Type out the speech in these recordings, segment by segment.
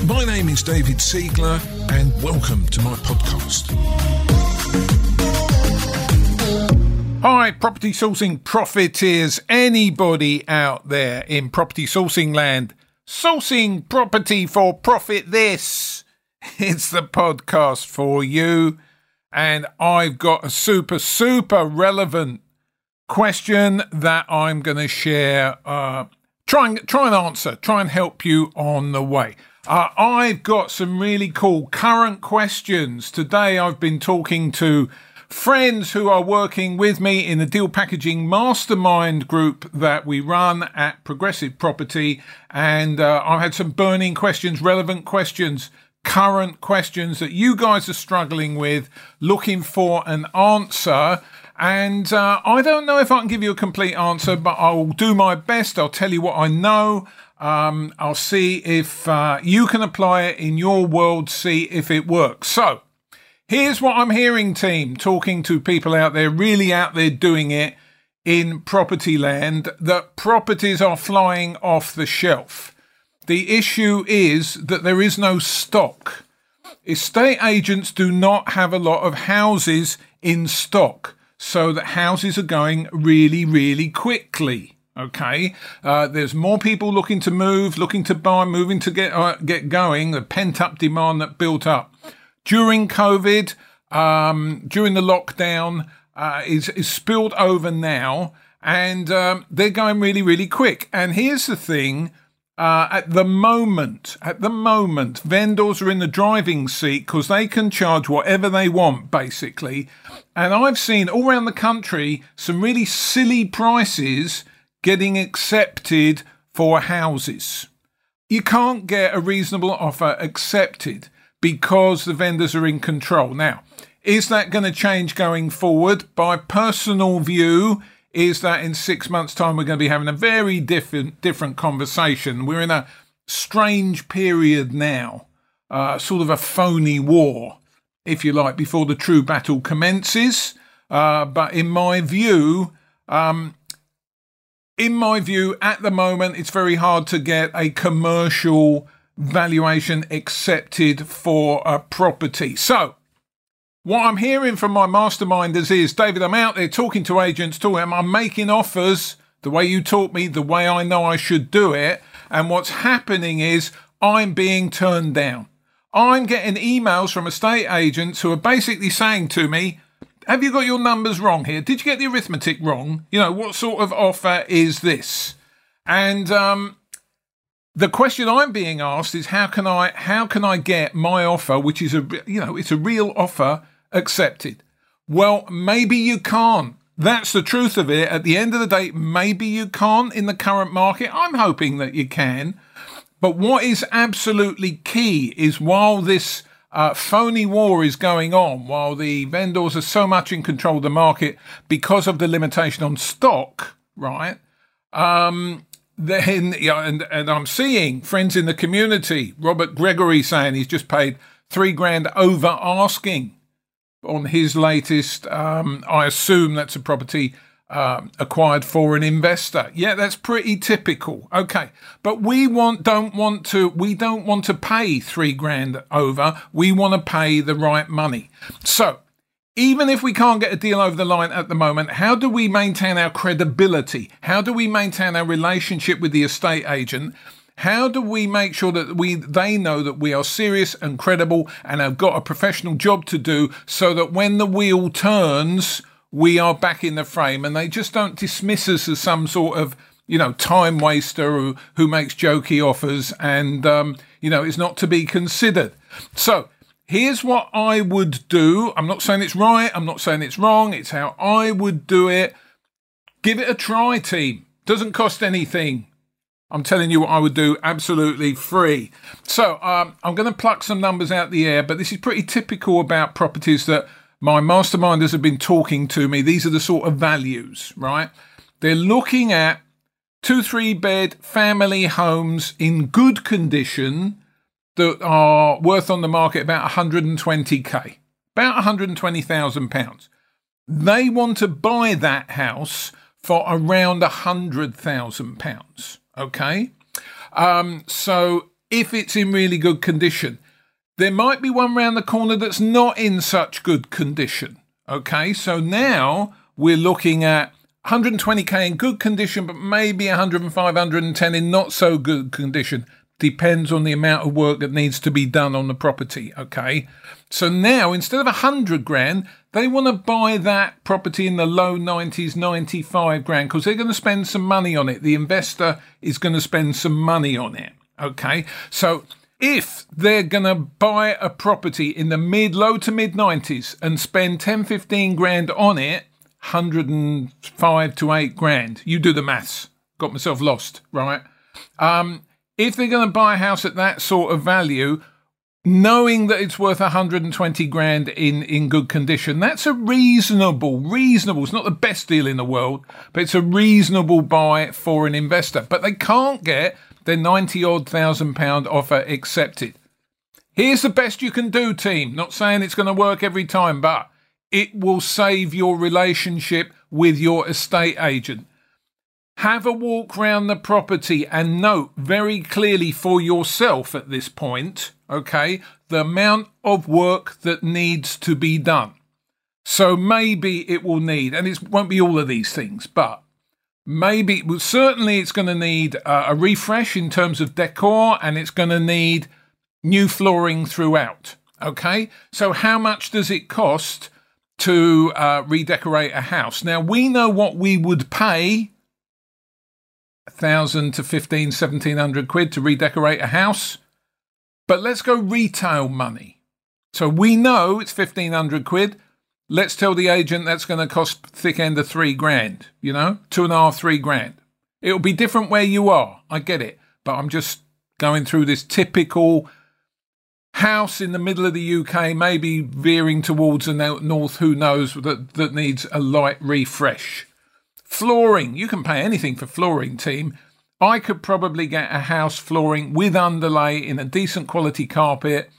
My name is David Siegler, and welcome to my podcast. Hi, property sourcing profiteers. Anybody out there in property sourcing land sourcing property for profit? This it's the podcast for you, and I've got a super, super relevant question that I'm going to share. Uh, try and try and answer. Try and help you on the way. Uh, I've got some really cool current questions. Today I've been talking to friends who are working with me in the deal packaging mastermind group that we run at Progressive Property. And uh, I've had some burning questions, relevant questions, current questions that you guys are struggling with, looking for an answer. And uh, I don't know if I can give you a complete answer, but I'll do my best. I'll tell you what I know. Um, I'll see if uh, you can apply it in your world, see if it works. So, here's what I'm hearing, team, talking to people out there, really out there doing it in property land, that properties are flying off the shelf. The issue is that there is no stock. Estate agents do not have a lot of houses in stock, so that houses are going really, really quickly. Okay, uh, there's more people looking to move, looking to buy, moving to get uh, get going. The pent up demand that built up during COVID, um, during the lockdown, uh, is is spilled over now, and um, they're going really, really quick. And here's the thing: uh, at the moment, at the moment, vendors are in the driving seat because they can charge whatever they want, basically. And I've seen all around the country some really silly prices getting accepted for houses. You can't get a reasonable offer accepted because the vendors are in control. Now, is that going to change going forward? By personal view is that in six months' time we're going to be having a very different different conversation. We're in a strange period now, uh, sort of a phony war, if you like, before the true battle commences. Uh, but in my view, um, in my view, at the moment, it's very hard to get a commercial valuation accepted for a property. So, what I'm hearing from my masterminders is, David, I'm out there talking to agents, talking, I'm making offers the way you taught me, the way I know I should do it. And what's happening is I'm being turned down. I'm getting emails from estate agents who are basically saying to me, have you got your numbers wrong here? Did you get the arithmetic wrong? You know, what sort of offer is this? And um, the question I'm being asked is how can I how can I get my offer, which is a you know it's a real offer, accepted? Well, maybe you can't. That's the truth of it. At the end of the day, maybe you can't in the current market. I'm hoping that you can. But what is absolutely key is while this uh, phony war is going on while the vendors are so much in control of the market because of the limitation on stock, right? Um, then, yeah, and, and I'm seeing friends in the community, Robert Gregory saying he's just paid three grand over asking on his latest. Um, I assume that's a property uh, acquired for an investor. Yeah, that's pretty typical. Okay, but we want don't want to we don't want to pay three grand over. We want to pay the right money. So. Even if we can't get a deal over the line at the moment, how do we maintain our credibility? How do we maintain our relationship with the estate agent? How do we make sure that we they know that we are serious and credible and have got a professional job to do so that when the wheel turns, we are back in the frame and they just don't dismiss us as some sort of you know time waster who, who makes jokey offers and um, you know is not to be considered. So here's what i would do. I'm not saying it's right. I'm not saying it's wrong. It's how i would do it. Give it a try team. Doesn't cost anything I'm telling you what I would do absolutely free. So um, I'm going to pluck some numbers out the air, but this is pretty typical about properties that my masterminders have been talking to me. These are the sort of values, right? They're looking at two, three bed family homes in good condition that are worth on the market about 120k, about 120,000 pounds. They want to buy that house for around 100,000 pounds. Okay. Um, so if it's in really good condition. There might be one round the corner that's not in such good condition. Okay, so now we're looking at 120k in good condition, but maybe 105, 110 in not so good condition. Depends on the amount of work that needs to be done on the property. Okay, so now instead of a 100 grand, they want to buy that property in the low 90s, 95 grand, because they're going to spend some money on it. The investor is going to spend some money on it. Okay, so if they're going to buy a property in the mid, low to mid 90s and spend 10, 15 grand on it, 105 to 8 grand. You do the maths. Got myself lost, right? Um, if they're going to buy a house at that sort of value, knowing that it's worth 120 grand in, in good condition, that's a reasonable, reasonable, it's not the best deal in the world, but it's a reasonable buy for an investor. But they can't get their 90 odd thousand pound offer accepted. Here's the best you can do, team. Not saying it's going to work every time, but it will save your relationship with your estate agent. Have a walk round the property and note very clearly for yourself at this point, okay, the amount of work that needs to be done. So maybe it will need, and it won't be all of these things, but maybe, well, certainly it's going to need a refresh in terms of decor and it's going to need new flooring throughout. Okay, so how much does it cost to uh, redecorate a house? Now we know what we would pay a thousand to fifteen, seventeen hundred quid to redecorate a house, but let's go retail money. So we know it's fifteen hundred quid. Let's tell the agent that's going to cost thick end of three grand, you know, two and a half, three grand. It'll be different where you are. I get it. But I'm just going through this typical house in the middle of the UK, maybe veering towards the north, who knows, that, that needs a light refresh. Flooring, you can pay anything for flooring, team. I could probably get a house flooring with underlay in a decent quality carpet,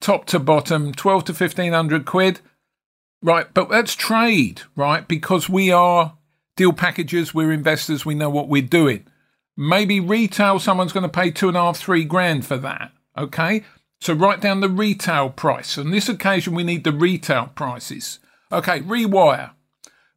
top to bottom, 12 to 1500 quid. Right, but let's trade, right? Because we are deal packages, we're investors, we know what we're doing. Maybe retail, someone's going to pay two and a half, three grand for that. Okay, so write down the retail price. On this occasion, we need the retail prices. Okay, rewire.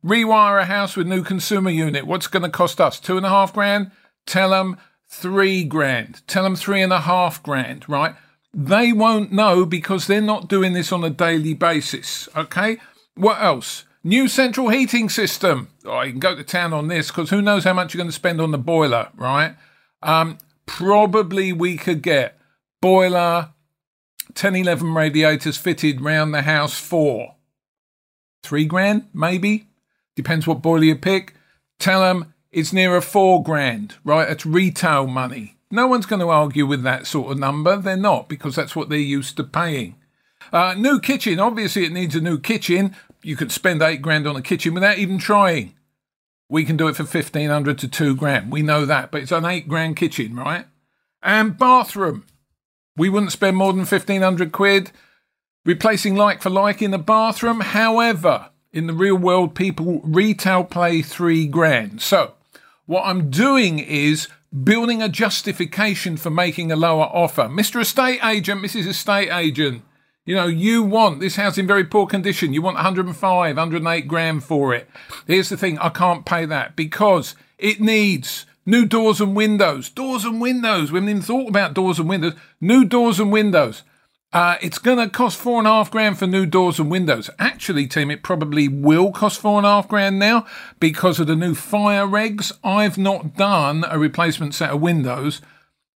Rewire a house with new consumer unit. What's going to cost us? Two and a half grand? Tell them three grand. Tell them three and a half grand, right? They won't know because they're not doing this on a daily basis. Okay, what else? New central heating system. Oh, you can go to town on this because who knows how much you're going to spend on the boiler, right? Um, probably we could get boiler, 10, 11 radiators fitted round the house for three grand, maybe. Depends what boiler you pick. Tell them it's near a four grand, right? It's retail money. No one's going to argue with that sort of number. They're not because that's what they're used to paying. Uh, new kitchen. Obviously, it needs a new kitchen you could spend eight grand on a kitchen without even trying. We can do it for 1500 to two grand. We know that, but it's an eight grand kitchen, right? And bathroom. We wouldn't spend more than 1500 quid replacing like for like in the bathroom. However, in the real world, people retail play three grand. So, what I'm doing is building a justification for making a lower offer. Mr. Estate Agent, Mrs. Estate Agent, you know, you want this house in very poor condition. You want 105, 108 grand for it. Here's the thing I can't pay that because it needs new doors and windows. Doors and windows. We haven't even thought about doors and windows. New doors and windows. Uh, it's going to cost four and a half grand for new doors and windows. Actually, team, it probably will cost four and a half grand now because of the new fire regs. I've not done a replacement set of windows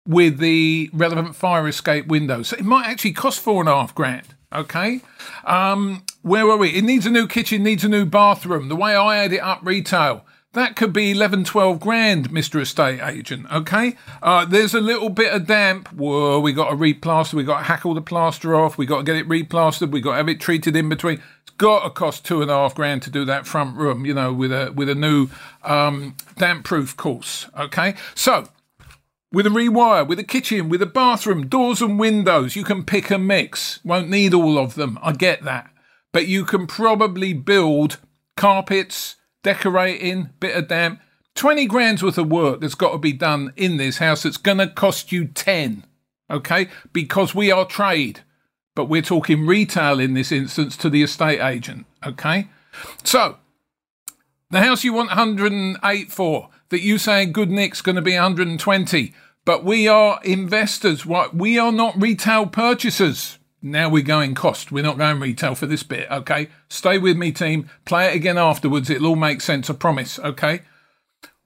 with the relevant fire escape windows. So it might actually cost four and a half grand. Okay. Um, where are we? It needs a new kitchen, needs a new bathroom. The way I had it up retail, that could be 11, 12 grand, Mr. Estate Agent. Okay. Uh, there's a little bit of damp. Whoa, we got to replaster. We got to hack all the plaster off. We got to get it replastered. We got to have it treated in between. It's got to cost two and a half grand to do that front room, you know, with a, with a new, um, damp proof course. Okay. So, with a rewire, with a kitchen, with a bathroom, doors and windows. You can pick and mix. Won't need all of them. I get that. But you can probably build carpets, decorating, bit of damp. 20 grand's worth of work that's got to be done in this house that's going to cost you 10. okay? Because we are trade, but we're talking retail in this instance to the estate agent, okay? So, the house you want 108 for, that you say good Nick's going to be 120, but we are investors. What we are not retail purchasers. Now we're going cost. We're not going retail for this bit. Okay, stay with me, team. Play it again afterwards. It'll all make sense. I promise. Okay.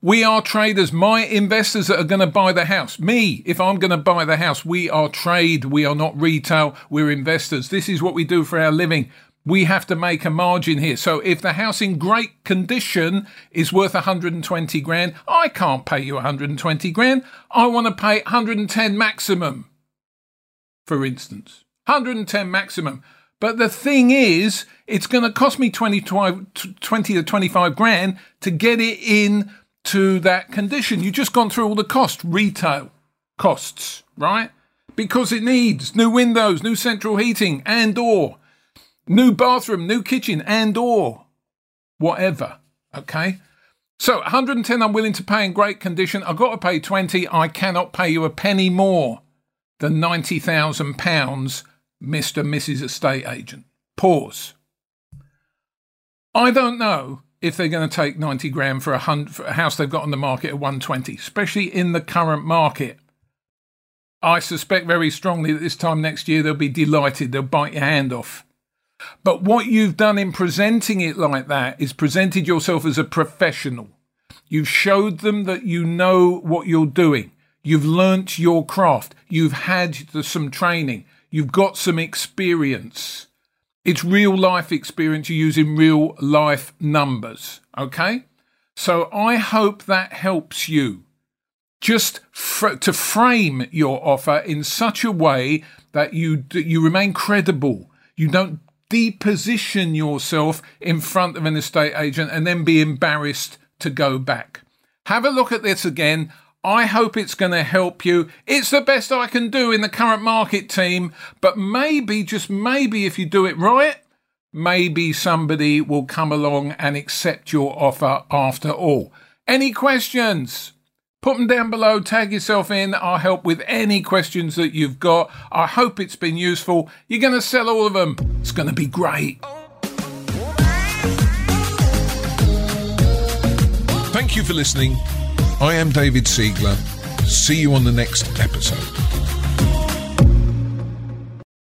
We are traders. My investors that are going to buy the house. Me, if I'm going to buy the house, we are trade. We are not retail. We're investors. This is what we do for our living we have to make a margin here. So if the house in great condition is worth 120 grand, I can't pay you 120 grand. I want to pay 110 maximum, for instance. 110 maximum. But the thing is, it's going to cost me 20, 20 to 25 grand to get it in to that condition. You've just gone through all the cost, retail costs, right? Because it needs new windows, new central heating and or new bathroom, new kitchen, and or whatever. Okay. So 110 I'm willing to pay in great condition. I've got to pay 20. I cannot pay you a penny more than 90,000 pounds, Mr. Mrs. Estate Agent. Pause. I don't know if they're going to take 90 grand for a, for a house they've got on the market at 120, especially in the current market. I suspect very strongly that this time next year they'll be delighted. They'll bite your hand off. But what you've done in presenting it like that is presented yourself as a professional. You've showed them that you know what you're doing. You've learnt your craft. You've had some training. You've got some experience. It's real life experience. You're using real life numbers. Okay? So I hope that helps you just fr- to frame your offer in such a way that you, you remain credible. You don't deposition yourself in front of an estate agent and then be embarrassed to go back. Have a look at this again. I hope it's going to help you. It's the best I can do in the current market team, but maybe, just maybe, if you do it right, maybe somebody will come along and accept your offer after all. Any questions? Put them down below, tag yourself in. I'll help with any questions that you've got. I hope it's been useful. You're going to sell all of them. It's going to be great. Thank you for listening. I am David Siegler. See you on the next episode.